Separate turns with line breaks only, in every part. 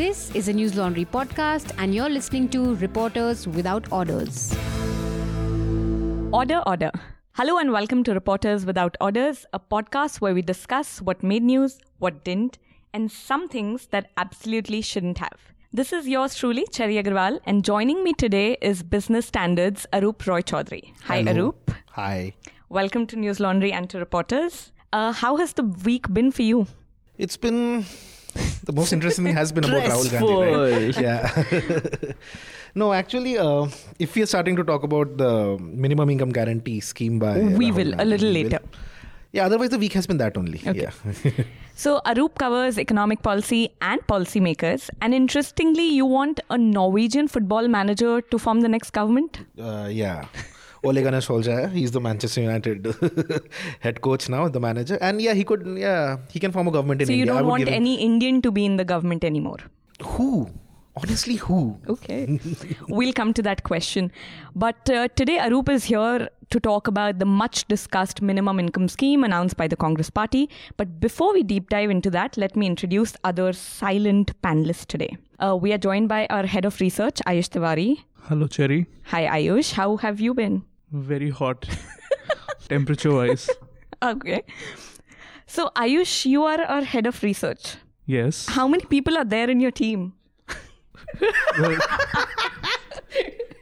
This is a News Laundry podcast, and you're listening to Reporters Without Orders.
Order, order. Hello and welcome to Reporters Without Orders, a podcast where we discuss what made news, what didn't, and some things that absolutely shouldn't have. This is yours truly, Cherry Agarwal, and joining me today is Business Standards Arup Roychoudhury. Hi,
Hello.
Arup.
Hi.
Welcome to News Laundry and to Reporters. Uh, how has the week been for you?
It's been the most interesting thing has been about Rahul Gandhi. Right? Yeah. no, actually, uh, if we are starting to talk about the minimum income guarantee scheme by
We
Rahul
will, a little
we will.
later.
Yeah. Otherwise, the week has been that only.
Okay.
Yeah.
So, Arup covers economic policy and policymakers. And interestingly, you want a Norwegian football manager to form the next government?
uh, yeah. Ole Gunnar Solskjaer, he's the Manchester United head coach now, the manager, and yeah, he could, yeah, he can form a government in
So, you
India. I
don't want
give him-
any Indian to be in the government anymore?
who? Honestly, who?
Okay. we'll come to that question. But uh, today, Arup is here to talk about the much discussed minimum income scheme announced by the Congress party. But before we deep dive into that, let me introduce other silent panelists today. Uh, we are joined by our head of research, Ayush Tiwari.
Hello, Cherry.
Hi, Ayush. How have you been?
Very hot. Temperature wise.
Okay. So, Ayush, you are our head of research.
Yes.
How many people are there in your team?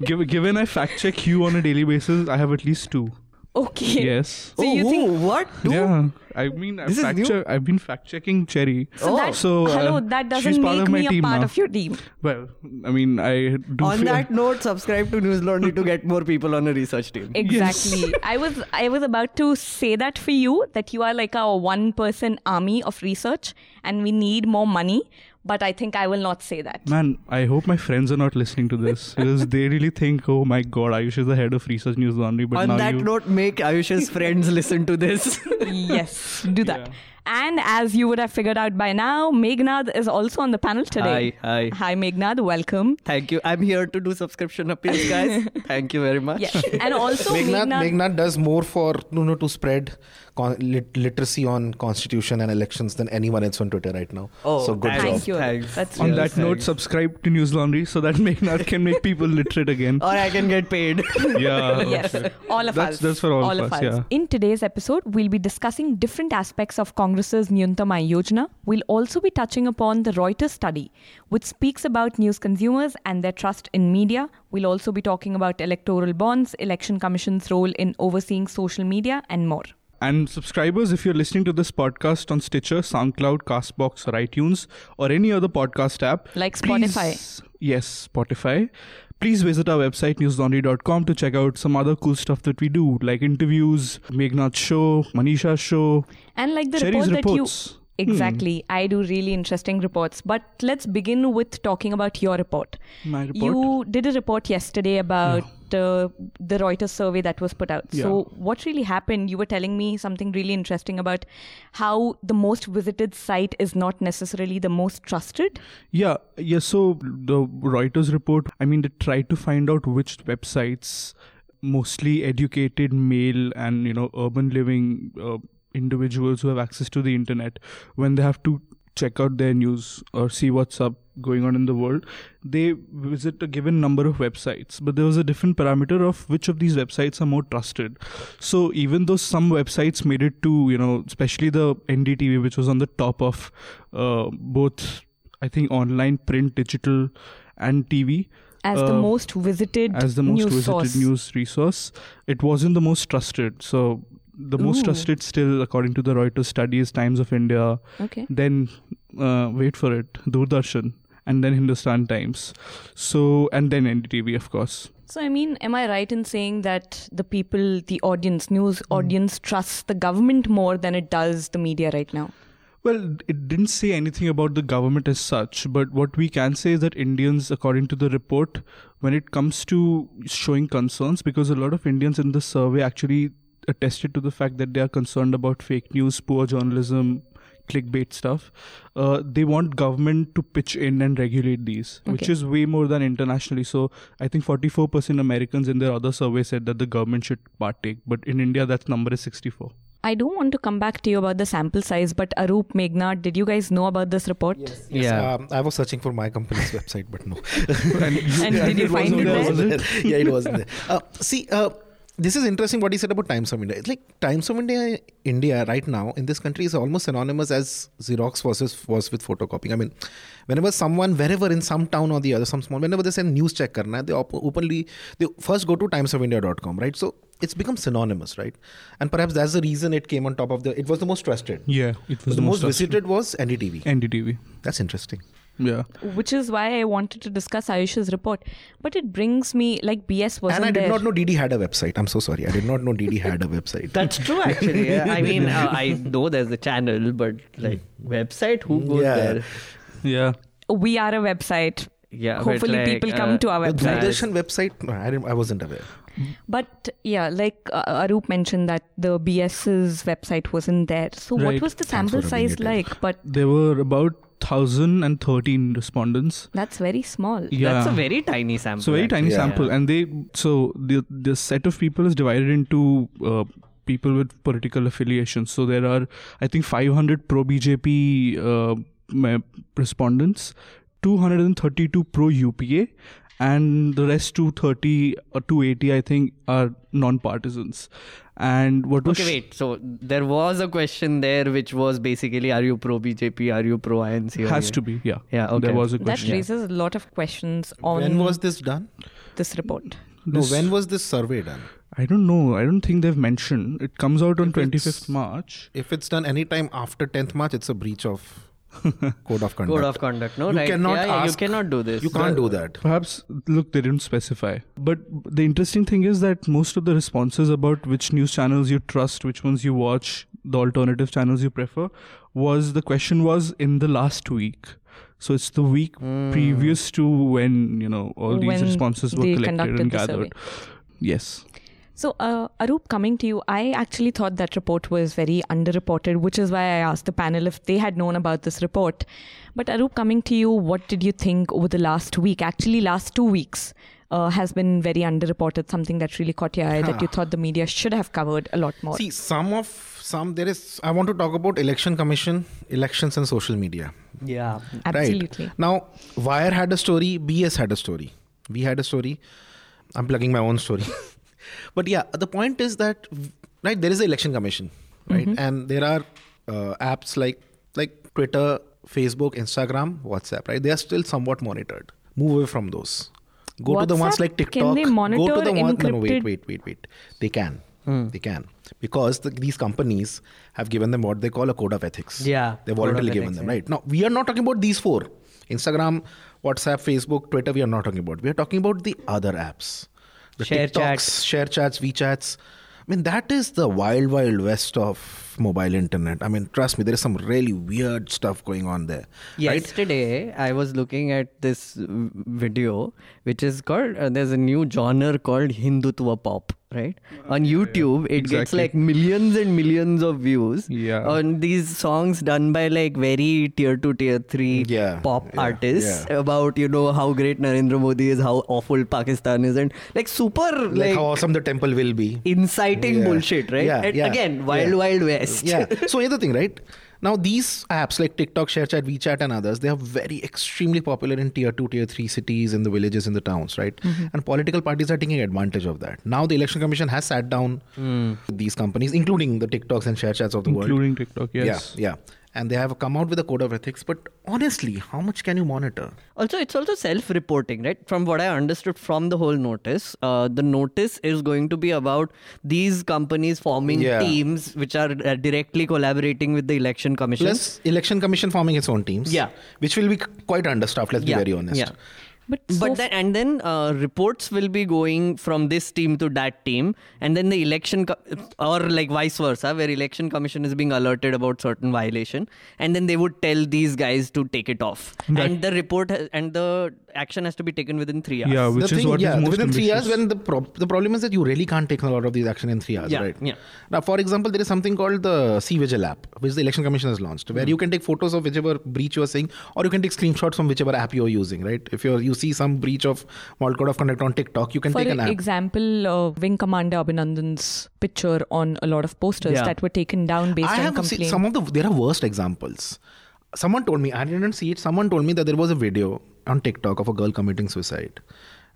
Giv- given I fact check you on a daily basis, I have at least two.
Okay.
Yes.
So you
oh,
think
what? Two?
Yeah. I mean, I
This is
fact
new?
check, I've been fact checking Cherry.
so that,
So, uh,
hello, that doesn't
part
make
of my
me a
team
part
now.
of your team.
Well, I mean, I do
On
feel-
that note, subscribe to News Laundry to get more people on a research team.
Exactly. I was I was about to say that for you that you are like a one person army of research and we need more money, but I think I will not say that.
Man, I hope my friends are not listening to this because they really think, oh my god, Ayush is the head of research news only. But
On
now
that
you,
note, make Ayush's friends listen to this.
yes, do that.
Yeah.
And as you would have figured out by now, Meghnad is also on the panel today.
Hi, hi.
Hi Meghnad, welcome.
Thank you. I'm here to do subscription appeals, guys. Thank you very much.
Yes. And also
Meghnad,
Meghnad,
Meghnad does more for you know to spread con- lit- literacy on constitution and elections than anyone else on Twitter right now.
Oh,
so good
thanks.
job.
Thank you.
Thanks.
That's
on
Yes,
that note, subscribe to News Laundry so that Meghnad can make people literate again.
Or I can get paid.
yeah.
yes, all of
That's-
us.
that's for all of us, us. yeah.
In today's episode, we'll be discussing different aspects of Congress's Nyuntam Aay Yojana. We'll also be touching upon the Reuters study, which speaks about news consumers and their trust in media. We'll also be talking about electoral bonds, election commission's role in overseeing social media, and more.
And subscribers, if you're listening to this podcast on Stitcher, SoundCloud, Castbox, or iTunes, or any other podcast app,
Like
please-
Spotify.
Yes, Spotify. Please visit our website newslaundry.com to check out some other cool stuff that we do, like interviews, Meghnad's show, Manisha's show,
And like the
Cherry's
report that you
reports. Hmm.
Exactly. I do really interesting reports. But let's begin with talking about your report.
My report.
You did a report yesterday about uh, the Reuters survey that was put out. So,
Yeah.
what really happened? You were telling me something really interesting about how the most visited site is not necessarily the most trusted.
Yeah, yeah. So the Reuters report, I mean, they tried to find out which websites, mostly educated male and you know urban living uh, individuals who have access to the internet, when they have to check out their news or see what's up going on in the world, they visit a given number of websites. But there was a different parameter of which of these websites are more trusted. So even though some websites made it to, you know, especially the NDTV, which was on the top of uh, both, I think, online, print, digital, and TV.
As the
uh,
most visited
as the most visited
source.
news resource. It wasn't the most trusted. So the most
Ooh.
trusted still, according to the Reuters study, is Times of India.
Okay.
Then uh, wait for it, Doordarshan, and then Hindustan Times. So and then NDTV, of course.
So, I mean, am I right in saying that the people, the audience, news
Hmm.
audience, trusts the government more than it does the media right now?
Well, it didn't say anything about the government as such, but what we can say is that Indians, according to the report, when it comes to showing concerns, because a lot of Indians in the survey actually attested to the fact that they are concerned about fake news, poor journalism, clickbait stuff. Uh, they want government to pitch in and regulate these, which is way more than internationally. So I think 44% Americans in their other survey said that the government should partake, but in India that number is 64.
I don't want to come back to you about the sample size, but Arup, Meghnad, did you guys know about this report?
Yes,
Yeah.
Um, I was searching for my company's website, but no.
And did you find it there?
wasn't there. yeah, it wasn't there. Uh, see, uh, this is interesting what he said about Times of India. It's like Times of India, India right now in this country is almost synonymous as Xerox was was with photocopying. I mean, whenever someone, wherever in some town or the other, some small, whenever they send news check karna, they op- openly they first go to timesofindia.com, right? So it's become synonymous, right? And perhaps that's the reason it came on top of the. It was the most trusted.
Yeah, it was
the, most
trusted.
visited was NDTV.
NDTV.
That's interesting.
Yeah.
Which is why I wanted to discuss Ayush's report. But it brings me, like, BS wasn't
and I did
there.
not know DD had a website. I'm so sorry. I did not know DD had a website.
That's true, actually. Yeah. I mean, uh, I know there's a channel, but like website, who goes
Yeah.
there?
Yeah.
we are a website.
Yeah,
Hopefully,
like,
people
uh,
come to our
The
website.
Doordarshan website, no, I, didn't, I wasn't aware.
But yeah, like uh, Arup mentioned that the BS's website wasn't there. So what was the sample size like? But
There were about 1,013 respondents.
that's very small.
Yeah.
That's a very tiny sample.
So very tiny.
Yeah.
sample, and they so the the set of people is divided into uh, people with political affiliations. So there are I think 500 pro BJP uh, respondents, 232 pro UPA, and the rest 230 or 280 I think are non-partisans. And what was
Okay, wait. So there was a question there, which was basically, are you pro BJP? Are you pro INC? Are
has
you-
to be yeah
Yeah, okay.
there was a question.
That
question
raises a lot of questions on
when was this done?
this report.
No,
This-
when was this survey done?
I don't know I don't think they've mentioned it comes out on
If
25th March
If it's done anytime after 10th March, it's a breach of code of conduct.
Code of conduct, no?
You
right?
cannot
yeah, yeah, you cannot do this.
You can't do that.
Perhaps, look, they didn't specify. But the interesting thing is that most of the responses about which news channels you trust, which ones you watch, the alternative channels you prefer, was the question was in the last week. So it's the week hmm. previous to when, you know, all these
When
responses were collected and
the
gathered. Yes.
So, uh, Arup, coming to you, I actually thought that report was very underreported, which is why I asked the panel if they had known about this report. But, Arup, coming to you, what did you think over the last week? Actually, last two weeks uh, has been very underreported, something that really caught your eye that you thought the media should have covered a lot more.
See, some of some there is. I want to talk about election commission, elections, and social media.
Yeah.
Absolutely.
Right. Now, Wire had a story. BS had a story. We had a story. I'm plugging my own story. but yeah, the point is that right there is an election commission, right,
Mm-hmm.
and there are uh, apps like like Twitter, Facebook, Instagram, WhatsApp, right? They are still somewhat monitored. Move away from those. Go to the ones like TikTok.
can they
go to
monitor
the ones. No, no, wait, wait, wait, wait. They can. They can because the, these companies have given them what they call a code of ethics.
Yeah,
they've voluntarily given
ethics,
them right now. We are not talking about these four: Instagram, WhatsApp, Facebook, Twitter. We are not talking about. We are talking about the other apps, the
Share
TikToks,
chat.
share chats, WeChats. I mean, that is the wild, wild west of mobile internet. I mean, trust me, there is some really weird stuff going on there. Right?
Yesterday, I was looking at this video, which is called, uh, there's a new genre called Hindutva pop, right? On YouTube, it gets like millions and millions of views
Yeah.
on these songs done by like very tier 2, tier 3
Yeah,
pop artists about, you know, how great Narendra Modi is, how awful Pakistan is, and like super,
Like,
like,
how awesome the temple will be.
inciting bullshit, right?
Yeah,
and
yeah,
again, wild, wild west.
yeah. So here's the thing, right? Now these apps like TikTok, ShareChat, WeChat, and others, they are very extremely popular in tier two, tier three cities, in the villages, in the towns, right? Mm-hmm. And political parties are taking advantage of that. Now the election commission has sat down with these companies, including the TikToks and ShareChats of the world.
Including TikTok, yes.
Yeah, yeah. And they have come out with a code of ethics. But honestly, how much can you monitor?
Also, it's also self-reporting, right? From what I understood from the whole notice, uh, the notice is going to be about these companies forming
Yeah.
teams which are uh, directly collaborating with the election commission.
Plus, election commission forming its own teams.
Yeah.
Which will be quite understaffed. Let's
Yeah,
be very honest.
yeah.
But, so
but then and then uh, reports will be going from this team to that team and then the election co- or like vice versa where election commission is being alerted about certain violation and then they would tell these guys to take it off
That-
and the report ha- and the action has to be taken within 3 hours
Yeah, which
the
is
thing,
what is
yeah,
most
within three hours. When the pro- the problem is that you really can't take a lot of these action in three hours,
Yeah,
right?
yeah.
Now, for example, there is something called the cVIGIL app, which the election commission has launched, where you can take photos of whichever breach you are saying, or you can take screenshots from whichever app you are using, right? If you're using see some breach of moral code of conduct on TikTok, you can
For
take an app.
example, uh, Wing Commander Abhinandan's picture on a lot of posters
Yeah.
that were taken down based
I
on
have seen some of the there are worst examples. Someone told me I didn't see it. Someone told me that there was a video on TikTok of a girl committing suicide,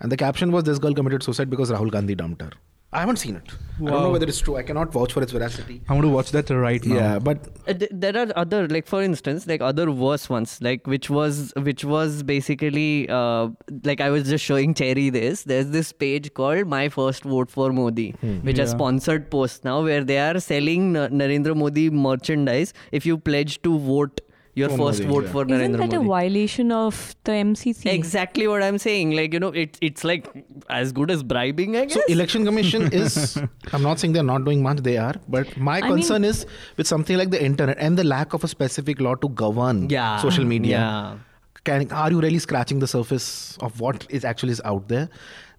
and the caption was "This girl committed suicide because Rahul Gandhi dumped her." I haven't seen it. I don't know whether it's true. I cannot vouch for its veracity.
I want to watch that right now.
Yeah, but
Uh, th- there are other like for instance like other worse ones like which was which was basically uh, like i was just showing cherry this there's this page called my first vote for modi which has
Yeah.
sponsored posts now where they are selling Na- narendra modi merchandise if you pledge to vote your
For
first
Modi,
vote
yeah.
for
Isn't
narendra
that a violation of the MCC?
exactly what i'm saying like you know it, it's like as good as bribing i guess
So election commission is I'm not saying they're not doing much, they are. But my
I mean-
concern is with something like the internet and the lack of a specific law to govern
Yeah.
social media.
Yeah.
Can are you really scratching the surface of what is actually is out there?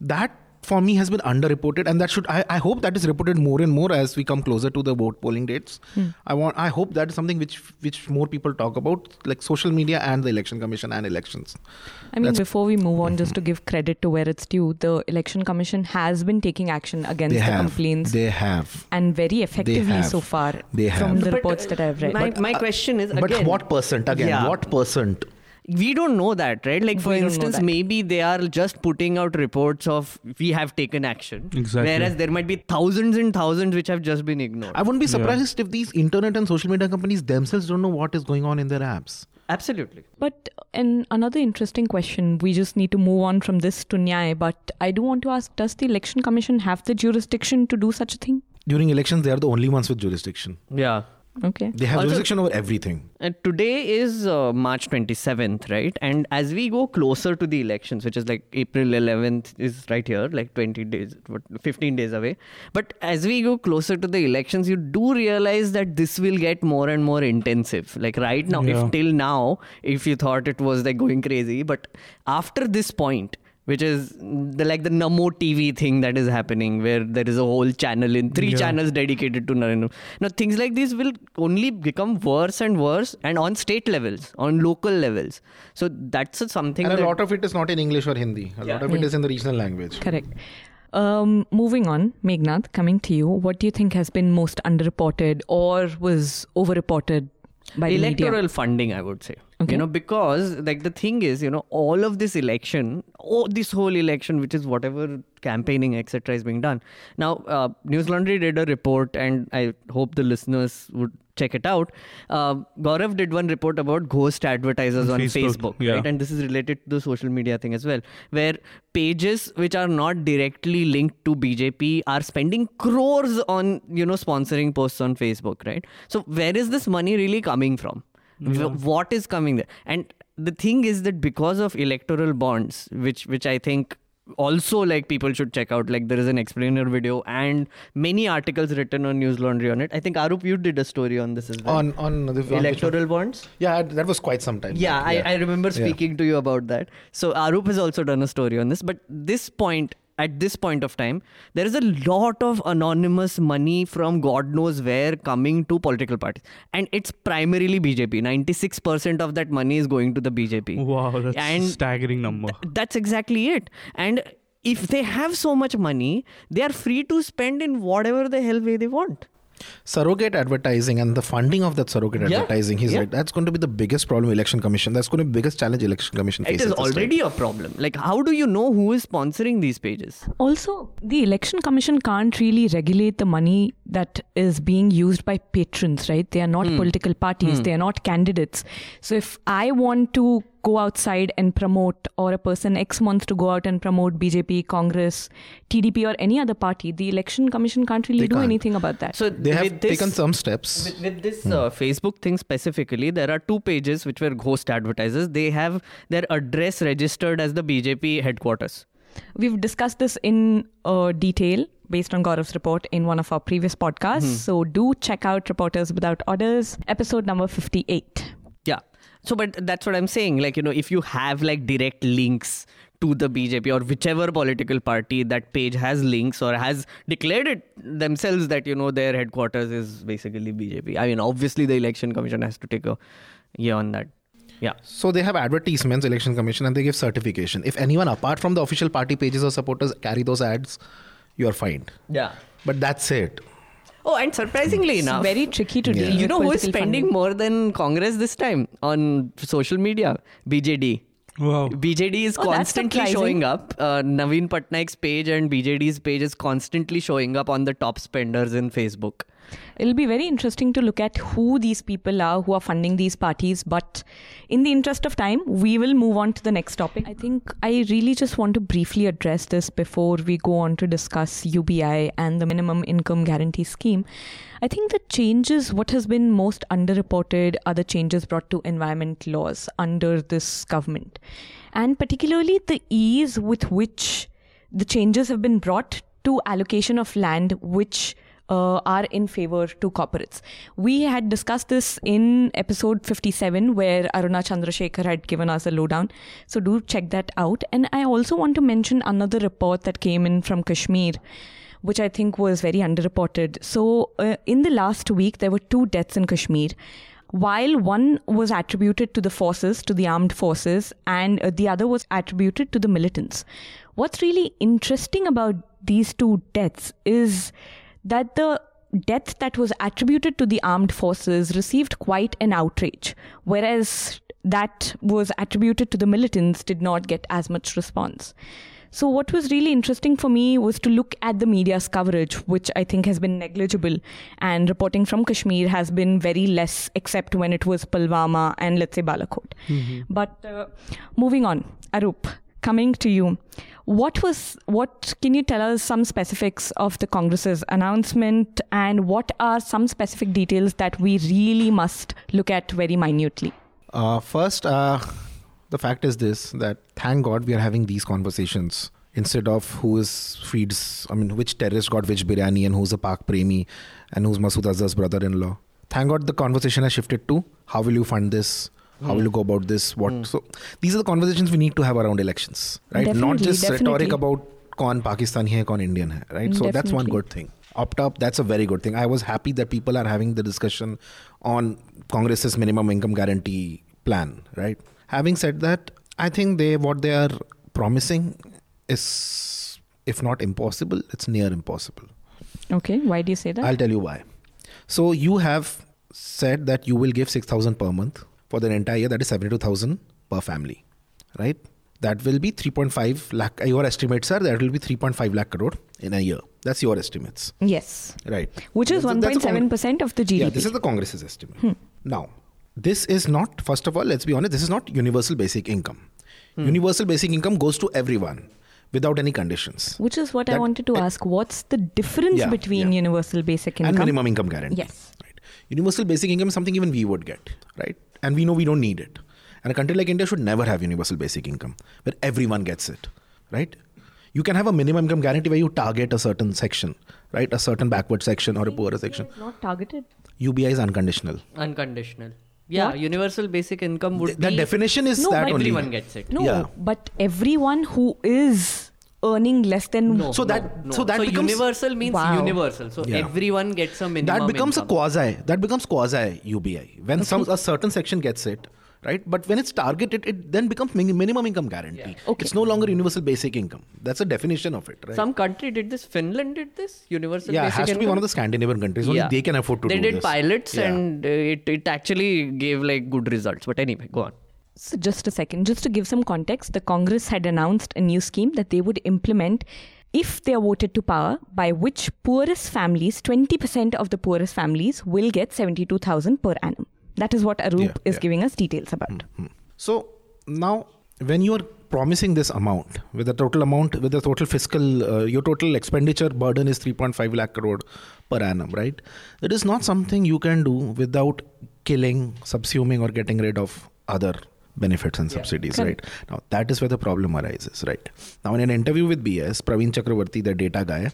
That for me has been underreported and that should I, I hope that is reported more and more as we come closer to the vote polling dates.
Hmm.
I want I hope that is something which which more people talk about, like social media and the election commission and elections.
I mean,
That's-
before we move on, just to give credit to where it's due, the Election Commission has been taking action against the
have.
complaints
They have.
and very effectively
have.
so far
They have.
from
have.
the
But,
reports that I've read.
my, my question is
But
again
what percent again?
Yeah.
What percent?
We don't know that right like for
We
instance maybe they are just putting out reports of we have taken action
Exactly.
whereas there might be thousands and thousands which have just been ignored
I wouldn't be surprised if these internet and social media companies themselves don't know what is going on in their apps.
absolutely
But and another interesting question, we just need to move on from this to Nyay, but I do want to ask, does the Election Commission have the jurisdiction to do such a thing?
During elections, they are the only ones with jurisdiction.
yeah
Okay.
They have
Also-
jurisdiction over everything.
and today is uh, march 27th right and as we go closer to the elections which is like april 11th is right here like 20 days 15 days away but as we go closer to the elections you do realize that this will get more and more intensive like right now
Yeah.
if till now if you thought it was like going crazy but after this point which is the like the Namo TV thing that is happening, where there is a whole channel in three
Yeah.
channels dedicated to Narendra. Now things like this will only become worse and worse, and on state levels, on local levels. So that's a something.
And a
that,
lot of it is not in English or Hindi. A lot of it
Yeah.
is in the regional language.
Correct. Um, moving on, Meghnad, coming to you, what do you think has been most underreported or was overreported by the
electoral
media?
funding i would say
Okay.
you know because like the thing is you know all of this election oh this whole election which is whatever campaigning etc is being done. Now uh, news laundry did a report and i hope the listeners would check it out. Uh, gaurav did one report about ghost advertisers
On
on
Facebook,
facebook,
yeah.
right? And this is related to the social media thing as well where pages which are not directly linked to bjp are spending crores on you know sponsoring posts on facebook right? So where is this money really coming from Wh- what is coming there and the thing is that because of electoral bonds which which i think also like people should check out like there is an explainer video and many articles written on news laundry on it i think arup you did a story on this as well
On on the
electoral bonds
Yeah, that was quite some time.
yeah,
back.
I, I remember
Yeah.
speaking to you about that. So Arup has also done a story on this. But this point, at this point of time, there is a lot of anonymous money from God knows where coming to political parties. And it's primarily BJP. 96% of that money is going to the BJP.
Wow, that's
And
a staggering number.
Th- that's exactly it. And if they have so much money, they are free to spend in whatever the hell way they want.
Surrogate advertising and the funding of that surrogate
Yeah,
advertising he's
yeah.
right that's going to be the biggest problem election commission that's going to be the biggest challenge election commission
It
faces
is
this time.
already a problem. Like, how do you know who is sponsoring these pages?
Also, the Election Commission can't really regulate the money that is being used by patrons, right? They are not hmm. political parties, hmm. they are not candidates. So if I want to go outside and promote, or a person X wants to go out and promote BJP, Congress, TDP, or any other party, the Election Commission can't really
They
do
can't.
anything about that.
So
they have
this,
taken some steps
With, with this uh, Facebook thing specifically, there are two pages which were ghost advertisers. They have their address registered as the BJP headquarters.
We've discussed this in uh, detail based on Gaurav's report in one of our previous podcasts. So do check out Reporters Without Orders, episode number 58.
Yeah. So, but that's what I'm saying. Like, you know, if you have like direct links to the BJP or whichever political party that page has links or has declared it themselves that, you know, their headquarters is basically BJP. I mean, obviously the election commission has to take a year on that. Yeah.
So they have advertisements, election commission, and they give certification. If anyone apart from the official party pages or supporters carry those ads, you are fined.
Yeah.
But that's it.
Oh, and surprisingly
It's
enough,
very tricky to
Yeah.
deal
you know who is spending
funding.
more than Congress this time on social media? BJD.
Wow.
BJD is
Oh,
constantly showing up. Uh, Naveen Patnaik's page and BJD's page is constantly showing up on the top spenders in Facebook.
It'll be very interesting to look at who these people are who are funding these parties. But in the interest of time, we will move on to the next topic. I think I really just want to briefly address this before we go on to discuss UBI and the minimum income guarantee scheme. I think the changes, what has been most underreported, are the changes brought to environment laws under this government. And particularly the ease with which the changes have been brought to allocation of land, which uh, are in favor to corporates. We had discussed this in episode 57 where Aruna Chandrasekhar had given us a lowdown. So do check that out. And I also want to mention another report that came in from Kashmir. Which I think was very underreported. So, uh, in the last week, there were two deaths in Kashmir while one was attributed to the forces, to the armed forces, and uh, the other was attributed to the militants. What's really interesting about these two deaths is that the death that was attributed to the armed forces received quite an outrage, whereas that was attributed to the militants did not get as much response. So, what was really interesting for me was to look at the media's coverage, which I think has been negligible. And reporting from Kashmir has been very less, except when it was Pulwama and let's say Balakot. But uh, moving on, Arup, coming to you. What was, what can you tell us some specifics of the Congress's announcement and what are some specific details that we really must look at very minutely?
Uh, first, uh, the fact is this that thank God we are having these conversations instead of who is feeds, I mean, which terrorist got which biryani and who's a Pak Premi and who's Masood Azhar's brother in law. Thank God the conversation has shifted to how will you fund this? How will you go about this? What? So these are the conversations we need to have around elections, right? Not
Definitely,
just rhetoric
definitely.
about कौन पाकिस्तानी है कौन Indian है right so that's one
Definitely.
good thing opt up that's a very good thing i was happy that people are having the discussion on congress's minimum income guarantee plan right having said that i think they what they are promising is if not impossible it's near impossible
Okay, why do you say that?
i'll tell you why so you have said that you will give 6000 per month for the entire year that is 72000 per family right that will be 3.5 lakh your estimates are that will be 3.5 lakh crore in a year that's your estimates
yes.
right
Which is
That's- that's a Cong-
1.7% of the GDP.
yeah this is the congress's estimate hmm. now this is not first of all let's be honest this is not universal basic income hmm. universal basic income goes to everyone without any conditions
Which is what I wanted to ask. What's the difference
Yeah,
between
yeah.
universal basic income
and minimum income guarantee.
Yes.
Right. Universal basic income is something even we would get, right? And we know we don't need it. And a country like India should never have universal basic income where everyone gets it, right? You can have a minimum income guarantee where you target a certain section, right? A certain backward section or a poorer section.
Not targeted.
UBI is unconditional.
Unconditional. Yeah,
What?
universal basic income would
Th-
be
that definition is
No,
that
but-
only.
everyone gets it.
No,
Yeah.
but everyone who is earning less than
No,
So
no,
that-
no.
so that becomes-
universal means
Wow.
universal. So
Yeah.
everyone gets a minimum.
that becomes
income.
a quasi that becomes quasi UBI when some a certain section gets it right but when it's targeted it then becomes minimum income guarantee
Yeah.
Okay.
it's no longer universal basic income that's a definition of it right
Some country did this. Finland did this. Universal. Basic income.
Yeah it has to be one of the Scandinavian countries only
Yeah.
they can afford to
They
do
did
this.
pilots
Yeah.
and uh, it it actually gave like good results. But anyway, go on.
So, just a second, just to give some context, the Congress had announced a new scheme that they would implement if they are voted to power, by which poorest families, 20% of the poorest families, will get 72,000 per annum. That is what Arup
Yeah,
is
yeah.
giving us details about.
So now, when you are promising this amount, with the total amount, with the total fiscal, uh, your total expenditure burden is 3.5 lakh crore per annum, right? That is not something you can do without killing, subsuming, or getting rid of other benefits and subsidies, right? Now, that is where the problem arises, right? Now, in an interview with BS, Praveen Chakravarti, the data guy,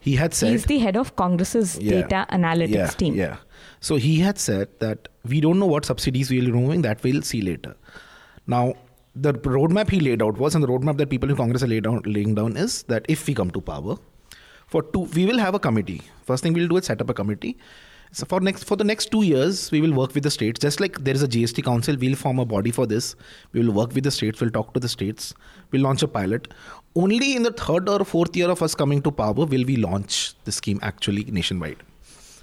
he had said.
He's the head of Congress's
Yeah.
data analytics
yeah,
team.
Yeah. So he had said that we don't know what subsidies we'll be removing, that we'll see later. Now, the roadmap he laid out was, and the roadmap that people in Congress are laid down, laying down is that if we come to power, for two, we will have a committee. First thing we'll do is set up a committee So for next for the next two years, we will work with the states. Just like there is a GST council, we'll form a body for this. We will work with the states. We'll talk to the states. We'll launch a pilot. Only in the third or fourth year of us coming to power will we launch the scheme actually nationwide,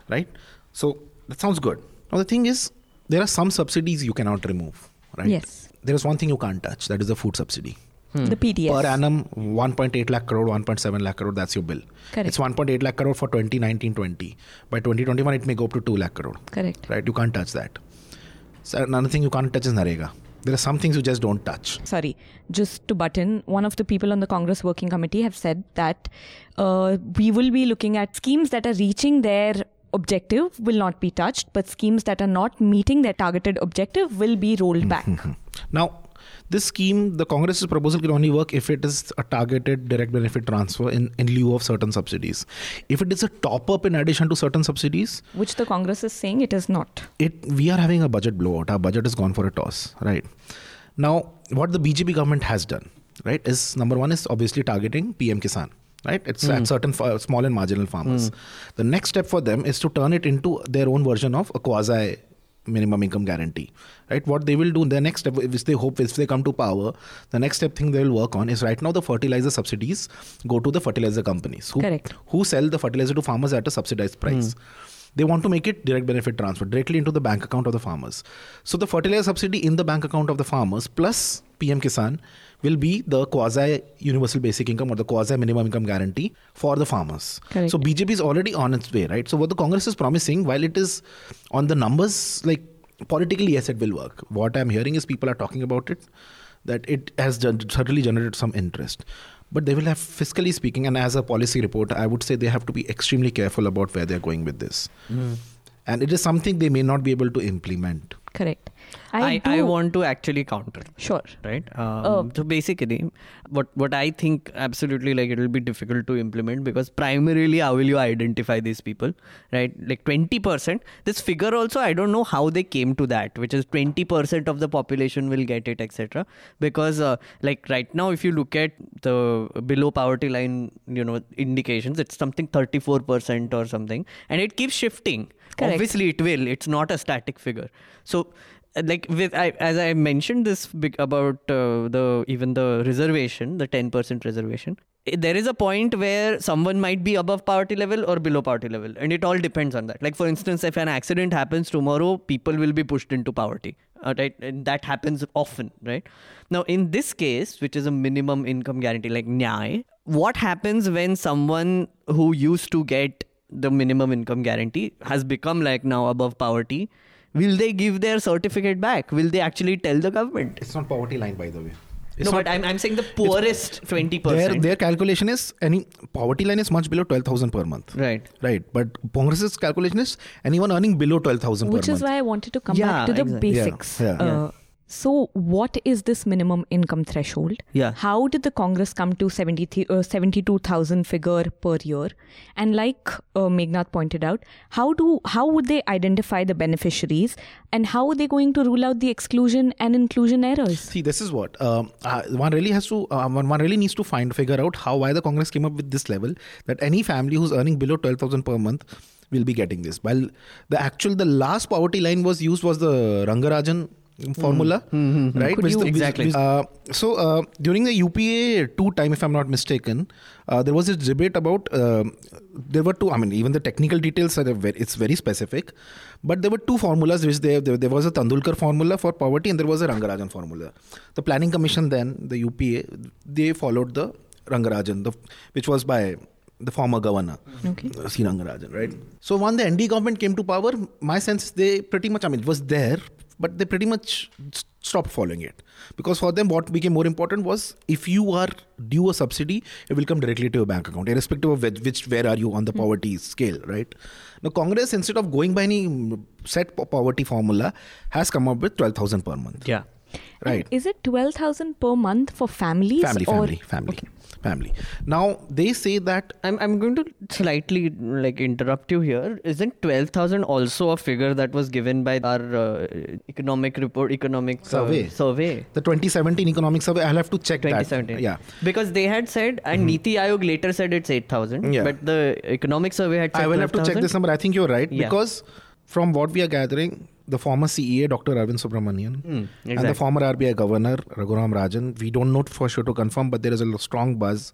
right? So that sounds good. Now the thing is, there are some subsidies you cannot remove, right?
Yes.
There is one thing you can't touch. That is the food subsidy.
The PDS.
Per annum, 1.8 lakh crore, 1.7 lakh crore, that's your bill.
Correct.
It's 1.8 lakh crore for 2019-20. By 2021, it may go up to 2 lakh crore.
Correct.
Right? You can't touch that. So another thing you can't touch is Narega. There are some things you just don't touch.
sorry, just to button, one of the people on the Congress Working Committee have said that uh, we will be looking at schemes that are reaching their objective will not be touched, but schemes that are not meeting their targeted objective will be rolled back.
Now, this scheme, the Congress's proposal can only work if it is a targeted direct benefit transfer in, in lieu of certain subsidies. If it is a top up in addition to certain subsidies,
Which the Congress is saying it is not.
it we are having a budget blowout. Our budget has gone for a toss, right? Now, what the BJP government has done, right, is number one is obviously targeting PM Kisan, right? It's hmm. at certain fa- small and marginal farmers. Hmm. The next step for them is to turn it into their own version of a quasi minimum income guarantee, right? What they will do, the next step, if they hope, if they come to power, the next step thing they will work on is right now the fertilizer subsidies go to the fertilizer companies who,
Correct.
who sell the fertilizer to farmers at a subsidized price. Hmm. They want to make it direct benefit transfer directly into the bank account of the farmers. So the fertilizer subsidy in the bank account of the farmers plus PM Kisan will be the quasi universal basic income or the quasi minimum income guarantee for the farmers.
Correct.
So BJP is already on its way, right? So what the Congress is promising, while it is on the numbers, like politically, yes, it will work. What I'm hearing is people are talking about it, that it has certainly generated some interest. But they will have, fiscally speaking, and as a policy reporter, I would say they have to be extremely careful about where they're going with this. Hmm. And it is something they may not be able to implement.
Correct.
I,
do-
I want to actually counter.
Sure.
Right. Um,
Oh.
So basically, what what I think absolutely like it will be difficult to implement because primarily how will you identify these people, right? Like twenty percent. This figure also I don't know how they came to that, which is twenty percent of the population will get it, etc. Because uh, like right now, if you look at the below poverty line, you know indications, it's something thirty four percent or something, and it keeps shifting.
Correct.
Obviously, it will. It's not a static figure. So like with I, as I mentioned this about uh, the even the reservation, the ten percent reservation. There is a point where someone might be above poverty level or below poverty level, and it all depends on that. Like for instance, if an accident happens tomorrow, people will be pushed into poverty. Uh, right, and that happens often, right? Now, in this case, which is a minimum income guarantee, like Nyay, what happens when someone who used to get the minimum income guarantee has become like now above poverty? Will they give their certificate back? Will they actually tell the government?
It's not poverty line, by the way. It's
no,
not-
but I'm, I'm saying the poorest 20%.
their their calculation is any poverty line is much below 12000 per month
right.
right but congress's calculation is anyone earning below 12000
Which is
month
why I wanted to come
Yeah,
back to the
exactly.
Yeah,
basics.
yeah.
Uh, So, what is this minimum income threshold?
Yeah.
How did the Congress come to 70, uh, 72,000 figure per year? And like uh, Meghnad pointed out, how do how would they identify the beneficiaries, and how are they going to rule out the exclusion and inclusion errors?
See, this is what um, uh, one really has to. Uh, one, one really needs to find figure out how why the Congress came up with this level that any family who's earning below twelve thousand per month will be getting this. While the actual the last poverty line was used was the Rangarajan formula, right?
Could
Which
you-
the-
Exactly.
uh, so uh, during the UPA two time, if I'm not mistaken, uh, there was a debate about. um there were two. I mean, even the technical details are very, it's very specific, but there were two formulas which they, there, there was a Tendulkar formula for poverty and there was a Rangarajan formula. The Planning Commission then, the UPA, they followed the Rangarajan, the, which was by the former governor,
Okay.
uh, C. Rangarajan, right? So when the ND government came to power, my sense they pretty much, I mean, it was there, but they pretty much stopped following it. Because for them, what became more important was if you are due a subsidy, it will come directly to your bank account, irrespective of which, which where are you on the hmm. poverty scale, right? Now, Congress, instead of going by any set poverty formula, has come up with 12,000 per month.
Yeah.
And
Right.
Is it 12,000 per month for families?
family,
or
family, family, family. Now they say that
I'm, I'm going to slightly like interrupt you here. Isn't 12,000 also a figure that was given by our uh, economic report, economic uh,
Survey.
survey?
the 2017 economic survey. I'll have to check
2017.
that. Yeah.
Because they had said, and Niti Aayog later said it's 8,000.
Mm-hmm. Yeah.
But the economic survey had said
I will have to check
12,000.
this number. I think you're right
Yeah.
because from what we are gathering, the former CEA, Dr. Arvind Subramanian,
Hmm,
and the former RBI governor, Raghuram Rajan, we don't know for sure to confirm, but there is a strong buzz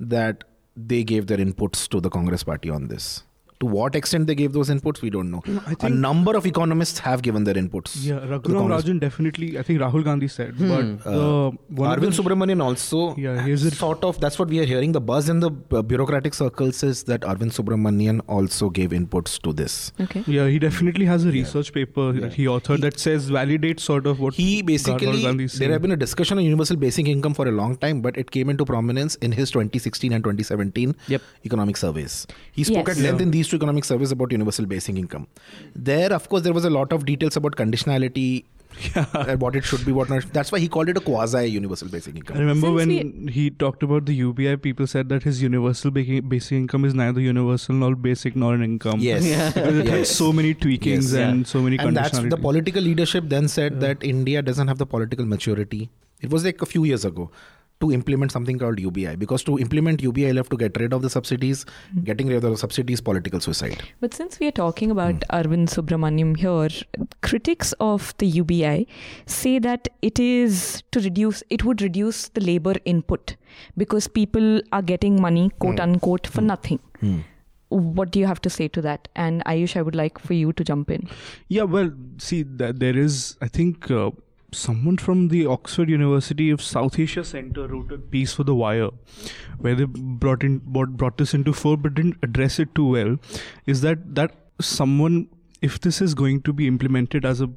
that they gave their inputs to the Congress party on this. To what extent they gave those inputs, we don't know.
I
a
think-
number of economists have given their inputs.
Yeah,
to the
Raghuram Rajan definitely. I think Rahul Gandhi said,
Hmm.
but the one
Arvind Subramanian also
Yeah, he's a-
sort of that's what we are hearing. The buzz in the uh, bureaucratic circles is that Arvind Subramanian also gave inputs to this.
Okay.
Yeah, he definitely has a research paper that he authored that says validates sort of what
He basically
Gandhi is
there have been a discussion on universal basic income for a long time, but it came into prominence in his 2016 and 2017
Yep.
economic surveys. He spoke
Yes.
at length
Yeah.
in these two economic surveys about universal basic income. There, of course, there was a lot of details about conditionality. and what it should be, what not. That's why he called it a quasi universal basic income.
I
income.
remember
Since
when he talked about the UBI, people said that his universal basic income is neither universal nor basic nor an income.
Yes.
Because it had so many tweakings
Yes.
and so many
and that's the political leadership then said that India doesn't have the political maturity. It was like a few years ago to implement something called UBI because to implement UBI, you'll have to get rid of the subsidies. Hmm. Getting rid of the subsidies, political suicide.
But since we are talking about hmm. Arvind Subramanian here, critics of the UBI say that it is to reduce, it would reduce the labor input because people are getting money, hmm. quote unquote, for nothing. What do you have to say to that? And Ayush, I would like for you to jump in.
Yeah, well, see, there is, I think, uh, someone from the Oxford University of South Asia Center wrote a piece for The Wire, where they brought in brought, brought this into fore, but didn't address it too well. Is that that someone, if this is going to be implemented as a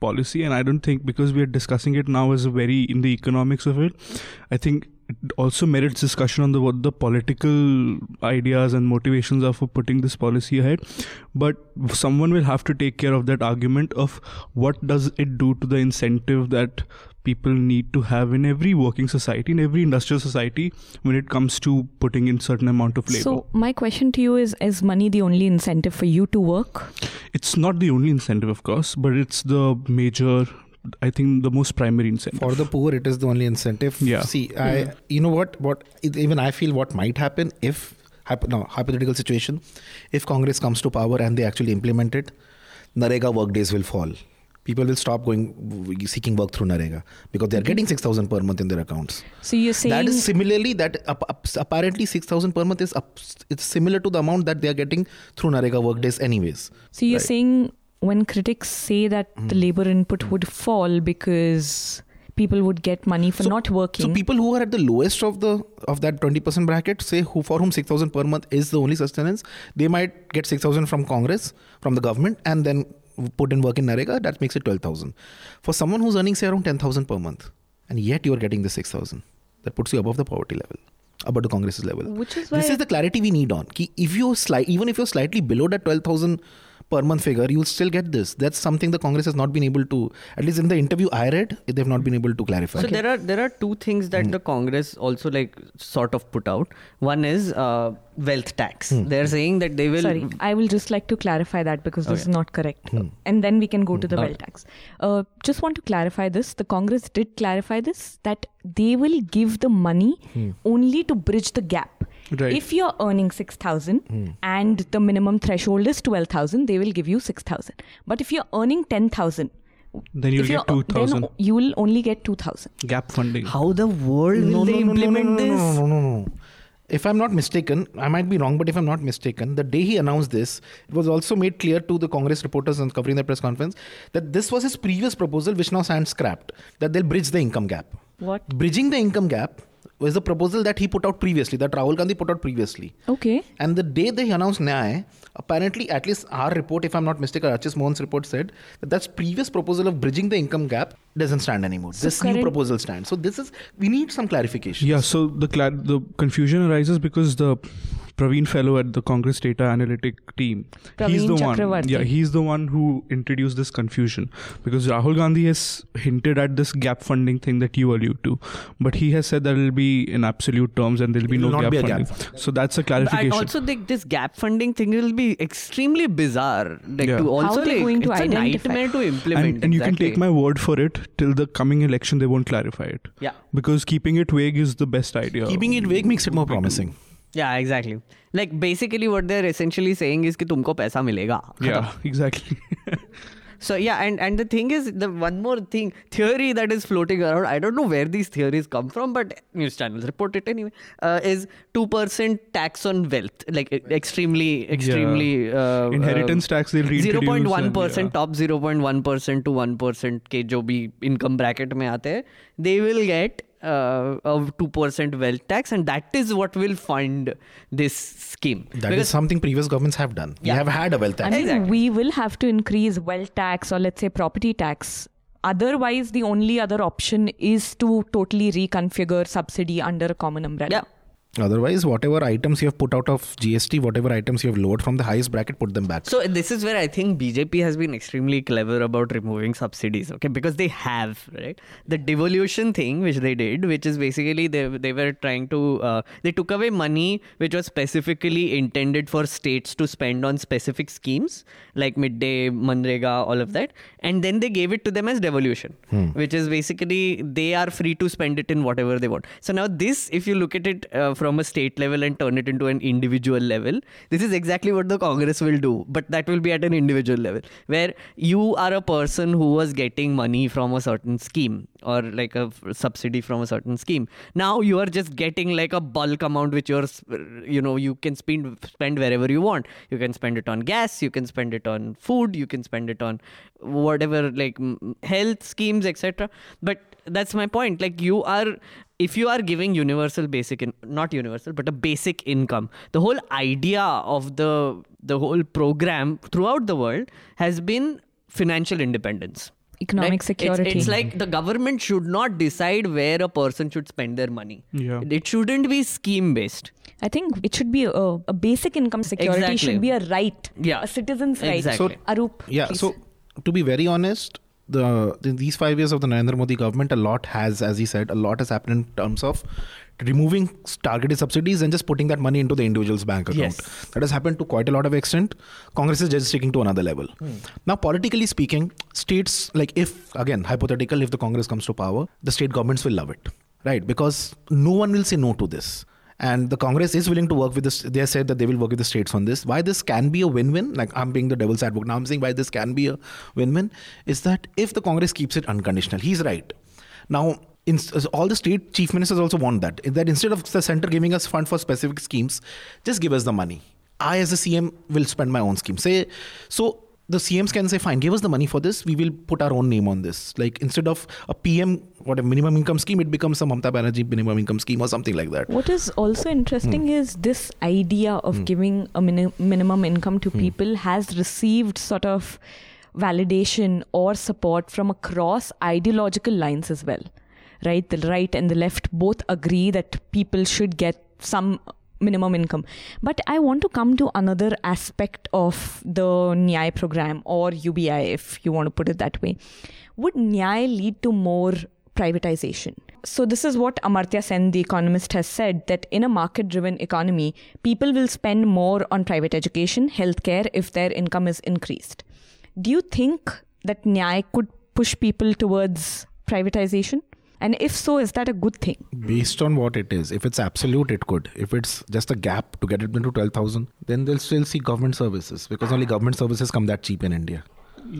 policy, and I don't think because we are discussing it now as a very in the economics of it, I think it also merits discussion on the what the political ideas and motivations are for putting this policy ahead but someone will have to take care of that argument of what does it do to the incentive that people need to have in every working society in every industrial society when it comes to putting in certain amount of labor
So, my question to you is Is money the only incentive for you to work?
it's not the only incentive of course but it's the major i think the most primary incentive
For the poor, it is the only incentive.
Yeah.
See, I, you know what? What even I feel what might happen if, hypo, no, hypothetical situation, if Congress comes to power and they actually implement it, Narega work days will fall. People will stop going seeking work through Narega because they are mm-hmm. getting six thousand per month in their accounts.
So, you're saying.
that is similarly that ap- ap- apparently six thousand per month is it's similar to the amount that they are getting through Narega work days anyways.
So you're
Right.
saying when critics say that the
Mm.
labor input would fall because people would get money for
So-
not working.
So people who are at the lowest of the of that twenty percent bracket, say who for whom six thousand per month is the only sustenance, they might get six thousand from Congress, from the government, and then put in work in Narega. That makes it twelve thousand. For someone who's earning say around ten thousand per month, and yet you are getting the six thousand, that puts you above the poverty level, above the Congress's level.
Which is why this
is the clarity we need on. Ki if you slight, even if you're slightly below that twelve thousand per month figure, you'll still get this. That's something the Congress has not been able to, at least in the interview I read, they've not been able to clarify.
So there are there are two things that hmm. the Congress also like sort of put out. One is uh, wealth tax. Hmm. They're hmm. saying that they will.
Sorry, I will just like to clarify that because this is not correct. And then we can go to the
Okay.
wealth tax. Uh, just want to clarify this. The Congress did clarify this that they will give the money only to bridge the gap.
Right.
If you're earning 6,000 hmm. and the minimum threshold is 12,000, they will give you 6,000. But if you're earning 10,000,
then you'll get 2000
then you will only get 2,000.
gap funding
How the world will they implement this?
No, no, no, no, no. If I'm not mistaken, I might be wrong, but if I'm not mistaken, the day he announced this, it was also made clear to the Congress reporters and covering the press conference that this was his previous proposal, which now stands scrapped, that they'll bridge the income gap.
What?
Bridging the income gap was the proposal that he put out previously, that Rahul Gandhi put out previously.
Okay.
And the day they announced Nyay, apparently, at least our report, if I'm not mistaken, Archis Mohan's report said that that previous proposal of bridging the income gap doesn't stand anymore.
So
this new proposal stands. So this is we need some clarification.
Yeah, so the cla- the confusion arises because the Praveen Fellow at the Congress Data Analytic team. he's
Praveen
the one. Yeah, he's the one who introduced this confusion because Rahul Gandhi has hinted at this gap funding thing that you allude to, but he has said that it'll be in absolute terms and there'll be
It will
no gap
be
funding.
gap
So that's a clarification.
I also think this gap funding thing will be extremely bizarre. Like
Yeah.
to
How
also
are they
like
going to
it's a nightmare to implement.
and, and you can take my word for it till the coming election they won't clarify it
yeah
because keeping it vague is the best idea
Keeping it vague makes it more promising.
Yeah exactly. Like basically what they're essentially saying is कि तुमको पैसा मिलेगा.
yeah exactly
So yeah, and and the thing is, the one more thing theory that is floating around. I don't know where these theories come from, but news channels report it anyway. Uh, is two percent tax on wealth, like e- extremely, extremely uh,
inheritance uh, tax they'll
zero point one percent, top zero point one percent to one percent के जो भी income bracket में आते हैं, they will get uh, a two percent wealth tax, and that is what will fund this scheme.
That is
Because-
something previous governments have done.
Yeah.
We have had a wealth
I
tax.
mean,
Exactly.
we will have to increase wealth tax or let's say property tax. Otherwise, the only other option is to totally reconfigure subsidy under a common umbrella.
yeah.
Otherwise, whatever items you have put out of GST, whatever items you have lowered from the highest bracket, put them back.
So this is where I think BJP has been extremely clever about removing subsidies, okay? Because they have, right? The devolution thing which they did, which is basically they they were trying to uh, they took away money which was specifically intended for states to spend on specific schemes like midday, Manrega, all of that, and then they gave it to them as devolution, which is basically they are free to spend it in whatever they want. So now this, if you look at it uh, from a state level and turn it into an individual level, this is exactly what the Congress will do, but that will be at an individual level where you are a person who was getting money from a certain scheme or like a subsidy from a certain scheme. Now you are just getting like a bulk amount which you're, you know, you can spend spend wherever you want. You can spend it on gas, you can spend it on food, you can spend it on whatever like health schemes, etc. But that's my point. Like you are if you are giving universal basic in, not universal but a basic income the whole idea of the the whole program throughout the world has been financial independence
Economic
Like,
security.
It's, like the government should not decide where a person should spend their money.
Yeah.
It shouldn't be scheme based.
I think it should be a, a basic income security
Exactly.
should be a right,
Yeah.
a citizen's right.
Exactly.
So-
Arup,
Yeah.
please.
So, to be very honest, the, the these five years of the Narendra Modi government, a lot has, as he said, a lot has happened in terms of removing targeted subsidies and just putting that money into the individual's bank account.
Yes.
That has happened to quite a lot of extent. Congress is just taking to another level. Hmm. Now, politically speaking, states like if again hypothetical, if the Congress comes to power, the state governments will love it, right? Because no one will say no to this. And the Congress is willing to work with this. They said that they will work with the states on this. Why this can be a win-win? Like I'm being the devil's advocate. Now I'm saying why this can be a win-win is that if the Congress keeps it unconditional, he's right. Now, in, all the state chief ministers also want that. That instead of the center giving us fund for specific schemes, just give us the money. I, as a CM, will spend my own scheme. Say so. The CMs can say, fine, give us the money for this. We will put our own name on this. Like instead of a PM, what a minimum income scheme, it becomes a Mamta Banerjee minimum income scheme or something like that.
What is also interesting hmm. is this idea of hmm. giving a mini- minimum income to hmm. people has received sort of validation or support from across ideological lines as well. Right? The right and the left both agree that people should get some minimum income. But I want to come to another aspect of the Nyay program or UBI, if you want to put it that way. Would Nyay lead to more privatization? So, this is what Amartya Sen, the economist, has said that in a market driven economy, people will spend more on private education, healthcare if their income is increased. Do you think that Nyay could push people towards privatization? And if so, is that a good thing?
Based on what it is, if it's absolute, it could. If it's just a gap to get it into 12,000, then they'll still see government services because only government services come that cheap in India.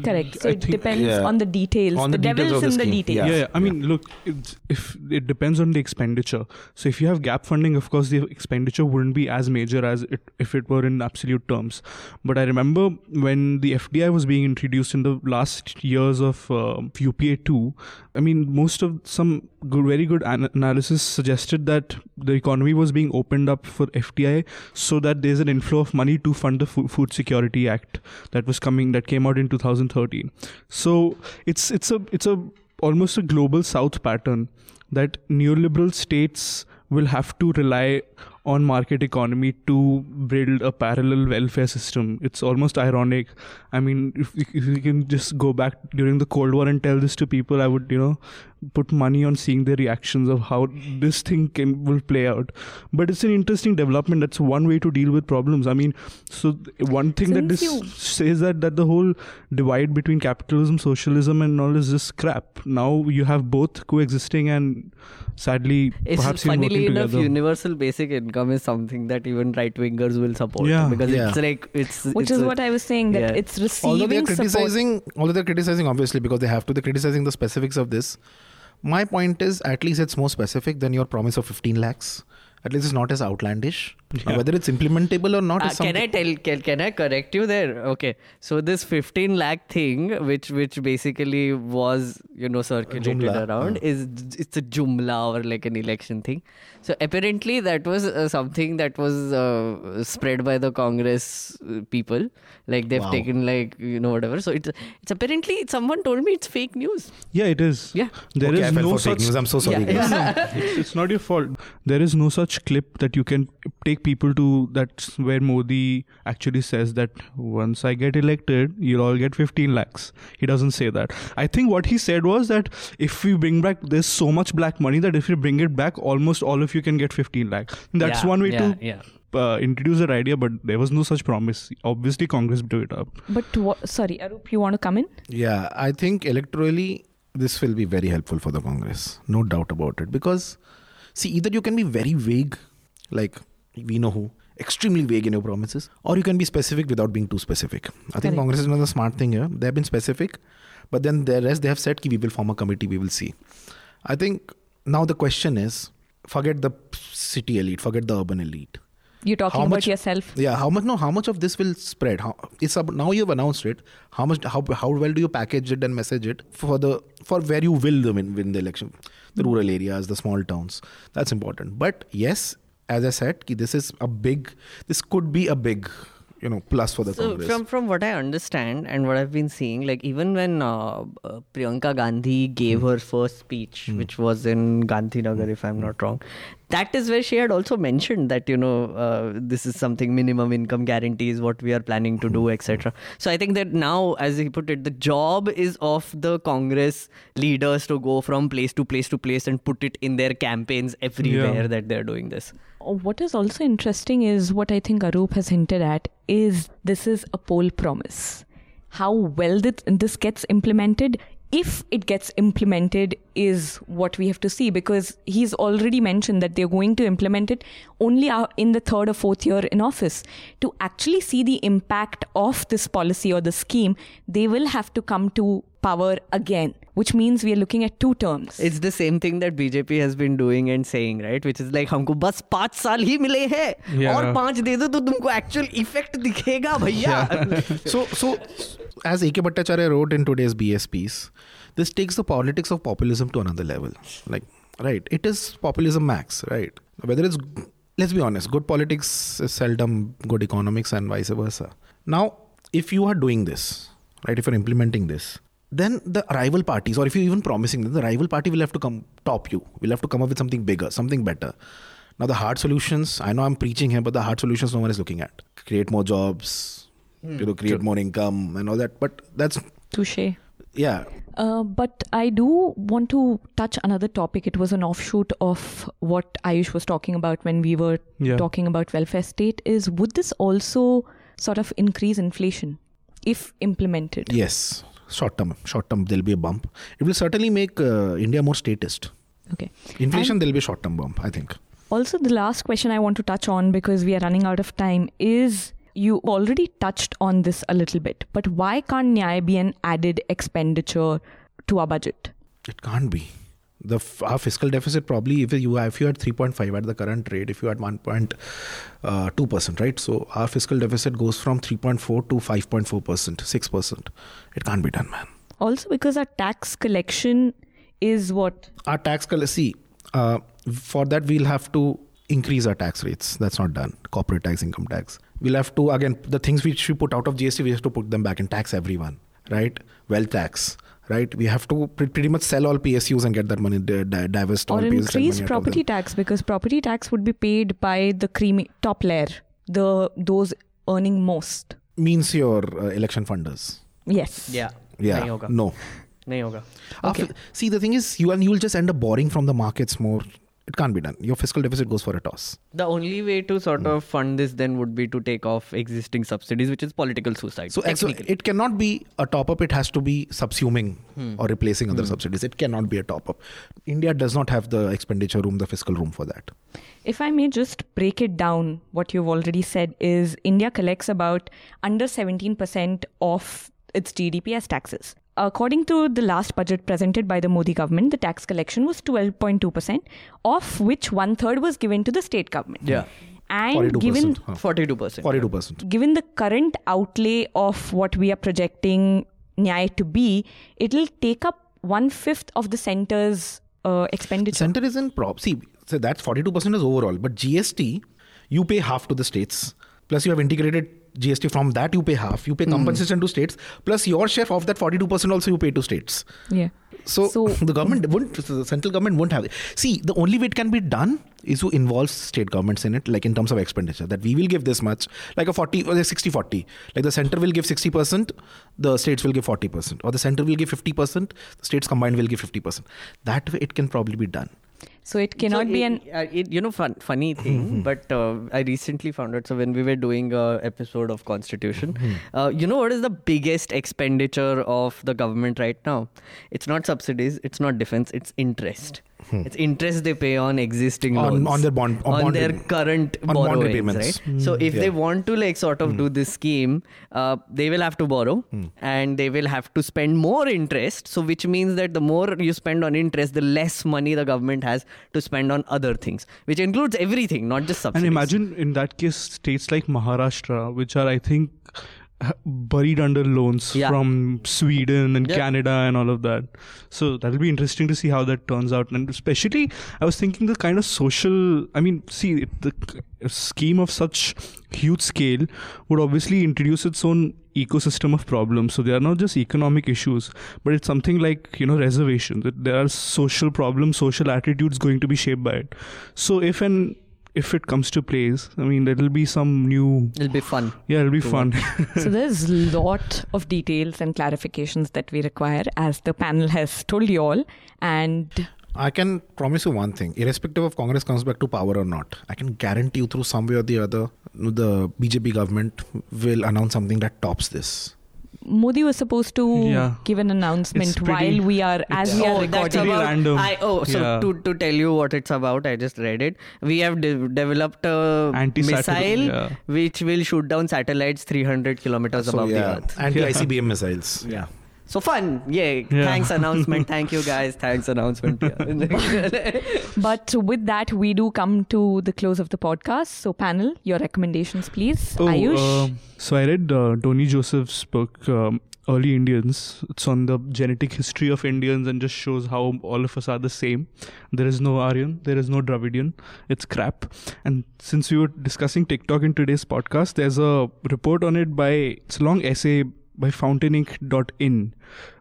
Correct. So
I
it
think-
depends
yeah.
on the details.
On
the,
the details
devil's in
the
the details.
Yeah.
yeah, I mean, look, it's, if it depends on the expenditure. So if you have gap funding, of course, the expenditure wouldn't be as major as it if it were in absolute terms. But I remember when the FDI was being introduced in the last years of uh, UPA two. I mean, most of some good, very good an- analysis suggested that the economy was being opened up for FDI so that there's an inflow of money to fund the Fo- Food Security Act that was coming that came out in 2013. So it's it's a it's a almost a global south pattern that neoliberal states will have to rely on market economy to build a parallel welfare system. It's almost ironic. I mean, if, if you can just go back during the Cold War and tell this to people, I would, you know, put money on seeing the reactions of how this thing can will play out. But it's an interesting development. That's one way to deal with problems. I mean, so one thing that this
you-
says that that the whole divide between capitalism, socialism, and all is just crap. Now you have both coexisting, and sadly,
It's
perhaps even
funnily
working
enough,
together.
universal basic income is something that even right wingers will support.
Yeah.
because
Yeah.
it's like it's
Which
it's
is
a-
what I was saying that
yeah.
it's receiving
although they're
support.
criticizing although they're criticizing obviously because they have to they're criticizing the specifics of this my point is at least it's more specific than your promise of 15 lakhs at least it's not as outlandish Uh,
Yeah.
whether it's implementable or not
Uh,
is
can I tell? Can, can I correct you there? Okay, so this 15 lakh thing, which which basically was you know circulated
Jumla,
around,
uh.
is it's a jumla or like an election thing. So apparently that was uh, something that was uh, spread by the Congress uh, people. Like they've
Wow.
taken like you know whatever. So it's it's apparently someone told me it's fake news.
Yeah, it is.
Yeah.
There is
okay, I fell
no
for fake
such.
news i'm so sorry
Yeah.
guys.
it's, it's not your fault. There is no such clip that you can take people to that's where Modi actually says that once I get elected, you'll all get 15 lakhs. He doesn't say that. I think what he said was that if we bring back, there's so much black money that if you bring it back, almost all of you can get 15 lakhs. That's
Yeah,
one way
yeah,
to
yeah.
uh, introduce that idea, but there was no such promise. Obviously, Congress blew it up.
But what, sorry, Arup, you want to come in?
Yeah, I think electorally this will be very helpful for the Congress. No doubt about it. Because, see, either you can be very vague, like we know who, extremely vague in your promises, or you can be specific without being too specific. I think Congress is another smart thing here. They have been specific, but then the rest they have said ki we will form a committee, we will see. I think now the question is forget the city elite, forget the urban elite.
You're talking
How
about
much-
yourself.
Yeah, how much? No, how much of this will spread? How it's now you've announced it. How much? How how well do you package it and message it for the for where you will win, win the election? The rural areas, the small towns. That's important. But yes, as I said, this is a big. This could be a big, you know, plus for the
So
Congress.
from from what I understand and what I've been seeing, like even when uh, uh, Priyanka Gandhi gave her first speech, which was in Gandhinagar, if I'm not wrong, that is where she had also mentioned that you know uh, this is something minimum income guarantee is what we are planning to do, etc. So I think that now, as he put it, the job is of the Congress leaders to go from place to place to place and put it in their campaigns everywhere
Yeah.
that they're doing this.
What is also interesting is what I think Arup has hinted at is this is a poll promise. How well this, this gets implemented, if it gets implemented, is what we have to see because he's already mentioned that they're going to implement it only out- in the third or fourth year in office. To actually see the impact of this policy or the scheme, they will have to come to power again, which means we are looking at two terms.
It's the same thing that BJP has been doing and saying, right? Which is like हमको बस पाँच साल ही मिले हैं
Yeah.
और पाँच दे दो तो तुमको actual effect दिखेगा भैया
so so as AK Bhattacharya wrote in today's BS piece, this takes the politics of populism to another level. Like, right? It is populism max, right? Whether it's let's be honest, good politics is seldom good economics and vice versa. Now, if you are doing this, right? If you're implementing this, then the rival parties, or if you're even promising them, the rival party will have to come top you. Will have to come up with something bigger, something better. Now, the hard solutions, I know I'm preaching here, but the hard solutions no one is looking at. Create more jobs, you know, create more income and all that. But that's,
Touche.
yeah,
Uh, but I do want to touch another topic. It was an offshoot of what Ayush was talking about when we were
Yeah.
talking about welfare state. Is would this also sort of increase inflation if implemented?
yes, short term, short term, there'll be a bump. It will certainly make uh, India more statist.
Okay.
Inflation, there'll be a short term bump, I think.
Also, the last question I want to touch on because we are running out of time is you already touched on this a little bit, but why can't Nyaya be an added expenditure to our budget?
It can't be. The f- our fiscal deficit probably if you if you had 3.5 at the current rate, if you had 1.2 percent, right? So our fiscal deficit goes from 3.4 to 5.4 percent, 6 percent. It can't be done, man.
Also, because our tax collection is what
Our tax collection. see uh, for that we'll have to increase our tax rates. That's not done. Corporate tax, income tax. We'll have to again the things which we put out of GST, we have to put them back and tax everyone, right? Wealth tax, right? We have to pre- pretty much sell all PSUs and get that money di- di- divest all
or
PSUs and
increase
money out of them.
property tax because property tax would be paid by the creamy top layer, the those earning most.
means your uh, election funders.
Yes.
Yeah.
Yeah,
नहीं होगा.
no.
नहीं होगा.
After, see, the thing is, you and you'll just end up borrowing from the markets more. it can't be done. Your fiscal deficit goes for a toss.
The only way to sort of fund this then would be to take off existing subsidies, which is political suicide.
So, so it cannot be a top up. It has to be subsuming hmm. or replacing other hmm. subsidies. It cannot be a top up. India does not have the expenditure room, the fiscal room for that.
If I may just break it down, what you've already said is India collects about under 17% of its GDP as taxes. According to the last budget presented by the Modi government, the tax collection was 12.2%, of which one third was given to the state government.
Yeah.
And
42%.
given
huh.
42%.
42%.
given the current outlay of what we are projecting Nyay to be, it'll take up one fifth of the center's uh, expenditure.
Center is in prop. See, so that's 42% is overall. But GST, you pay half to the states. Plus, you have integrated GST from that, you pay half. You pay hmm. compensation to states. Plus, your share of that 42% also you pay to states.
yeah.
So,
So-
the government hmm. won't, the central government won't have it. See, the only way it can be done is to involve state governments in it, like in terms of expenditure, that we will give this much, like a 40 uh, or a 60 40. Like the center will give 60%, the states will give 40%, or the center will give 50%, the states combined will give 50%. That way it can probably be done.
So it cannot
So
be
it-
an
uh, it, you know fun, funny thing but uh, i recently found out so when we were doing a episode of constitution uh, you know what is the biggest expenditure of the government right now? It's not subsidies it's not defense it's interest Hmm. it's interest they pay on existing
On-
loans.
on their bond- on
on their
rem-
current
on bond
borrowings,
repayments.
right? Hmm. So if they want to like sort of hmm. do this scheme uh, they will have to borrow and they will have to spend more interest. So which means that the more you spend on interest the less money the government has to spend on other things which includes everything not just subsidies.
And imagine in that case, states like Maharashtra, which are, I think, h- buried under loans
Yeah.
from Sweden and
Yeah.
Canada and all of that. So that'll be interesting to see how that turns out. And especially, I was thinking the kind of social, I mean, see, the scheme of such huge scale would obviously introduce its own ecosystem of problems. So they are not just economic issues, but it's something like, you know, reservations. There are social problems, social attitudes going to be shaped by it. So if an if it comes to place, I mean, there'll be some new.
it'll be fun
Yeah, it'll be fun.
so there's lot of details and clarifications that we require as the panel has told you all and
I can promise you one thing, irrespective of Congress comes back to power or not, I can guarantee you through some way or the other, the BJP government will announce something that tops this.
Modi was supposed to
Yeah.
give an announcement
pretty-
while we are as we
oh,
are
that's
recording.
pretty
about,
random.
I, oh, so
Yeah.
to, to tell you what it's about, I just read it. We have de- developed a
Anti-satellite,
missile
yeah.
which will shoot down satellites 300 kilometers above the earth.
anti ICBM missiles.
Yeah. So fun. Yay.
Yeah.
Thanks announcement. Thank you guys. Thanks announcement.
But with that, we do come to the close of the podcast. So, panel, your recommendations, please.
Oh,
Ayush.
uh, so I read uh, Tony Joseph's book, um, Early Indians. It's on the genetic history of Indians and just shows how all of us are the same. There is no Aryan, there is no Dravidian. It's crap. And since we were discussing TikTok in today's podcast, there's a report on it by, it's a long essay by fountainink.in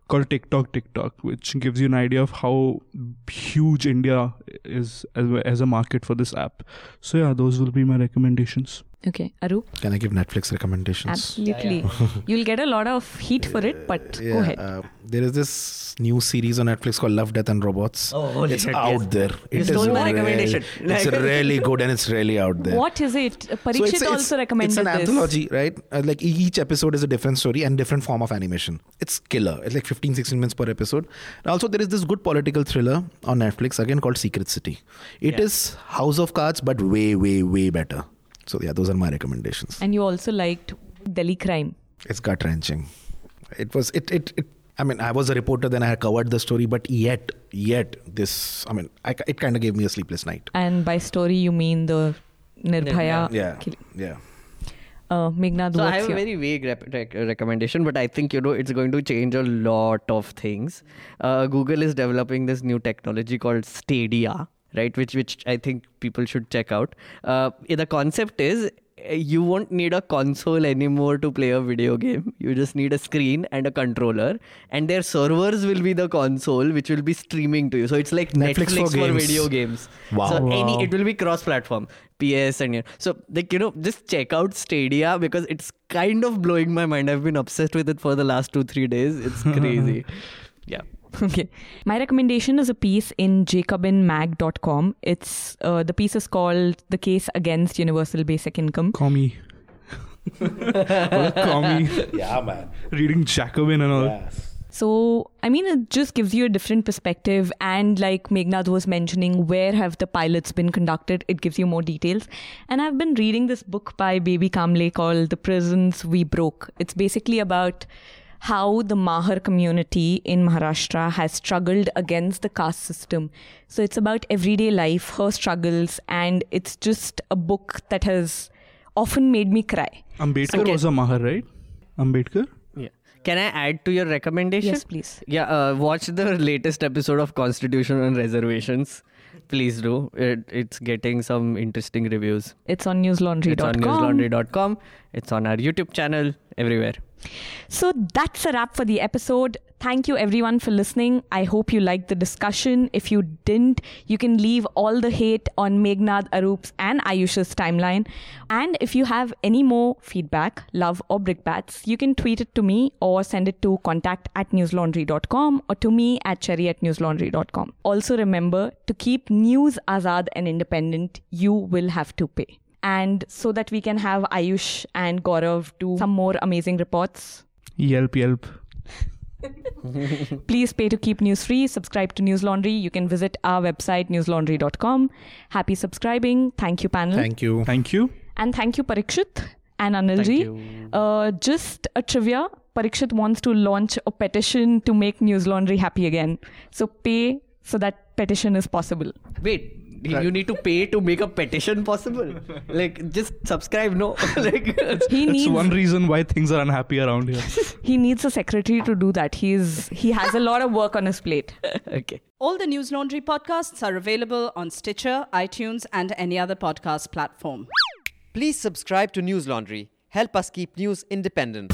called TikTok TikTok, which gives you an idea of how huge India is as, as a market for this app. So yeah, those will be my recommendations.
Okay, Aru.
Can I give Netflix recommendations?
Absolutely. You'll get a lot of heat for it, but go ahead.
Uh, there is this new series on Netflix called Love, Death, and Robots.
Oh, holy
it's
shit,
out
yes.
there.
You
It is
stole my
really-
recommendation.
It's really good and it's really out there.
What is it?
So
Parikshit
it's, it's,
also recommended
it's an
this.
anthology, right? Uh, like each episode is a different story and different form of animation. It's killer. It's like 15, 16 minutes per episode. And also, there is this good political thriller on Netflix again called Secret City. It is
Yeah.
House of Cards, but way, way, way better. So yeah, those are my recommendations.
And you also liked Delhi Crime.
It's gut wrenching. It was it, it it. I mean, I was a reporter then. I had covered the story, but yet, yet this. I mean, I, it kind of gave me a sleepless night.
And by story, you mean the Nirbhaya.
Yeah,
kill-
yeah.
Uh, Meghnad,
So I
what's
have a very vague rep- rec- recommendation, but I think you know it's going to change a lot of things. Uh, Google is developing this new technology called Stadia, right? Which which I think people should check out. Uh, the concept is uh, you won't need a console anymore to play a video game. You just need a screen and a controller, and their servers will be the console, which will be streaming to you. So it's like
Netflix
Netflix,
for
for, video games.
Wow.
So
Wow.
any it will be cross-platform, PS and yeah. So like you know, just check out Stadia because it's kind of blowing my mind. I've been obsessed with it for the last two three days. It's crazy. yeah.
Okay. My recommendation is a piece in jacobinmag.com. It's uh, the piece is called "The Case Against Universal Basic Income."
Commie. Commie.
Yeah, man.
Reading Jacobin and all.
Yes.
So, I mean, it just gives you a different perspective. And like Meghnad was mentioning, where have the pilots been conducted? It gives you more details. And I've been reading this book by Baby Kamble called The Prisons We Broke. It's basically about how the Mahar community in Maharashtra has struggled against the caste system. So it's about everyday life, her struggles, and it's just a book that has often made me cry.
Ambedkar
Okay.
was a Mahar, right? Ambedkar?
Yeah. Can I add to your recommendation?
Yes, please.
Yeah, uh, watch the latest episode of Constitution and Reservations. Please do. It, it's getting some interesting reviews.
It's on newslaundry.com.
It's on newslaundry.com. It's on our YouTube channel, everywhere.
So that's a wrap for the episode. Thank you everyone for listening. I hope you liked the discussion. If you didn't, you can leave all the hate on Meghnad Arup's and Ayush's timeline. And if you have any more feedback, love or brickbats, you can tweet it to me or send it to contact at newslaundry.com or to me at cherry at newslaundry.com. Also remember to keep news azad and independent, you will have to pay. And so that we can have Ayush and Gaurav do some more amazing reports,
Yelp, Yelp.
Please pay to keep news free. Subscribe to News Laundry. You can visit our website, newslaundry.com. Happy subscribing. Thank you, panel.
Thank you.
Thank you.
and thank you, Parikshit and
Thank
Anilji. Uh, just a trivia Parikshit wants to launch a petition to make News Laundry happy again. So pay so that petition is possible.
Wait, you you need to pay to make a petition possible? like, just subscribe, no? like,
He
That's
needs
one reason why things are unhappy around here.
he needs a secretary to do that. He's he has a lot of work on his plate.
okay.
All the News Laundry podcasts are available on Stitcher, iTunes, and any other podcast platform.
Please subscribe to News Laundry. Help us keep news independent.